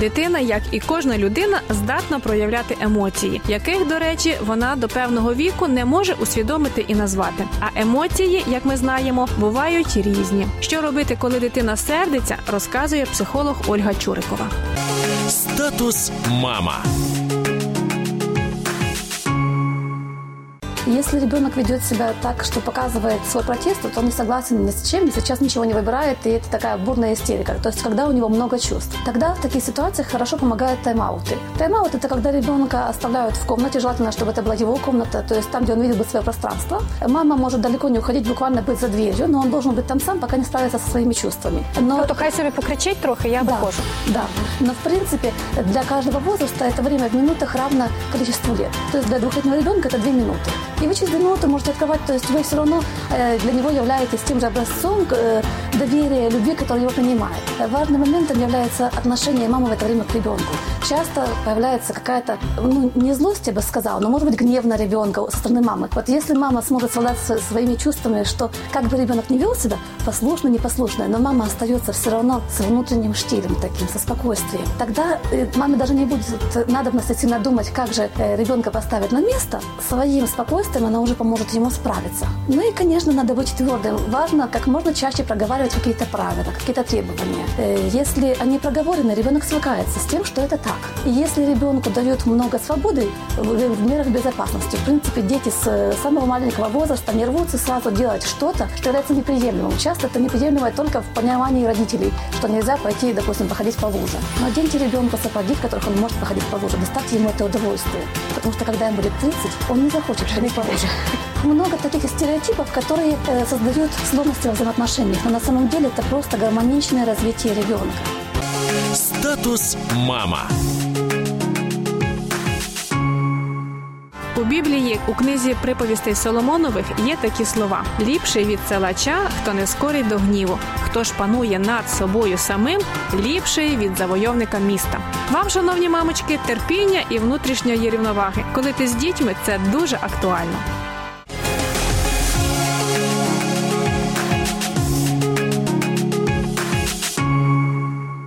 Дитина, як і кожна людина, здатна проявляти емоції, яких, до речі, вона до певного віку не може усвідомити і назвати. А емоції, як ми знаємо, бувають різні. Що робити, коли дитина сердиться, розказує психолог Ольга Чурикова. Статус мама. Если ребенок ведет себя так, что показывает свой протест, то он не согласен ни с чем, сейчас ничего не выбирает, и это такая бурная истерика. То есть, когда у него много чувств. Тогда в таких ситуациях хорошо помогают тайм-ауты. Тайм-аут – это когда ребенка оставляют в комнате, желательно, чтобы это была его комната, то есть там, где он видел бы свое пространство. Мама может далеко не уходить, буквально быть за дверью, но он должен быть там сам, пока не справится со своими чувствами. Но Тобто хай собі покричить трохи, я да, виходжу. да. Но в принципе для каждого возраста это время в минутах равно количеству лет. То есть для двухлетнего ребенка это две минуты. И вы через две минуты можете открывать, то есть вы все равно э, для него являетесь тем же образцом э, доверия, любви, который его принимает. Важным моментом является отношение мамы в это время к ребенку. Часто появляется какая-то, ну, не злость, я бы сказала, но, может быть, гнев на ребенка со стороны мамы. Вот если мама сможет совладать со своими чувствами, что как бы ребенок не вел себя, послушно, непослушно, но мама остается все равно с внутренним штилем таким, со спокойствием. Тогда э, маме даже не будет надобности сильно думать, как же ребенка поставить на место. Своим спокойствием она уже поможет ему справиться. Ну и, конечно, надо быть твердым. Важно как можно чаще проговаривать какие-то правила, какие-то требования. Э, Если они проговорены, ребенок свыкается с тем, что это так. И если ребенку дают много свободы в, мерах безопасности, в принципе, дети с э, самого маленького возраста не рвутся сразу делать что-то, что является неприемлемым. Часто это неприемлемо только в понимании родителей, что нельзя пойти, допустим, походить по луже. Но оденьте ребенка сапоги, в которых он может походить по луже, доставьте ему это удовольствие. Потому что когда ему будет 30, он не захочет ходить по луже. Много таких стереотипов, которые э, создают сложности во взаимоотношениях, но на самом деле это просто гармоничное развитие ребенка. Статус мама. У Біблії у книзі приповістей Соломонових є такі слова: ліпший від селача, хто не скорий до гніву, хто ж панує над собою самим, ліпший від завойовника міста. Вам, шановні мамочки, терпіння і внутрішньої рівноваги. Коли ти з дітьми, це дуже актуально.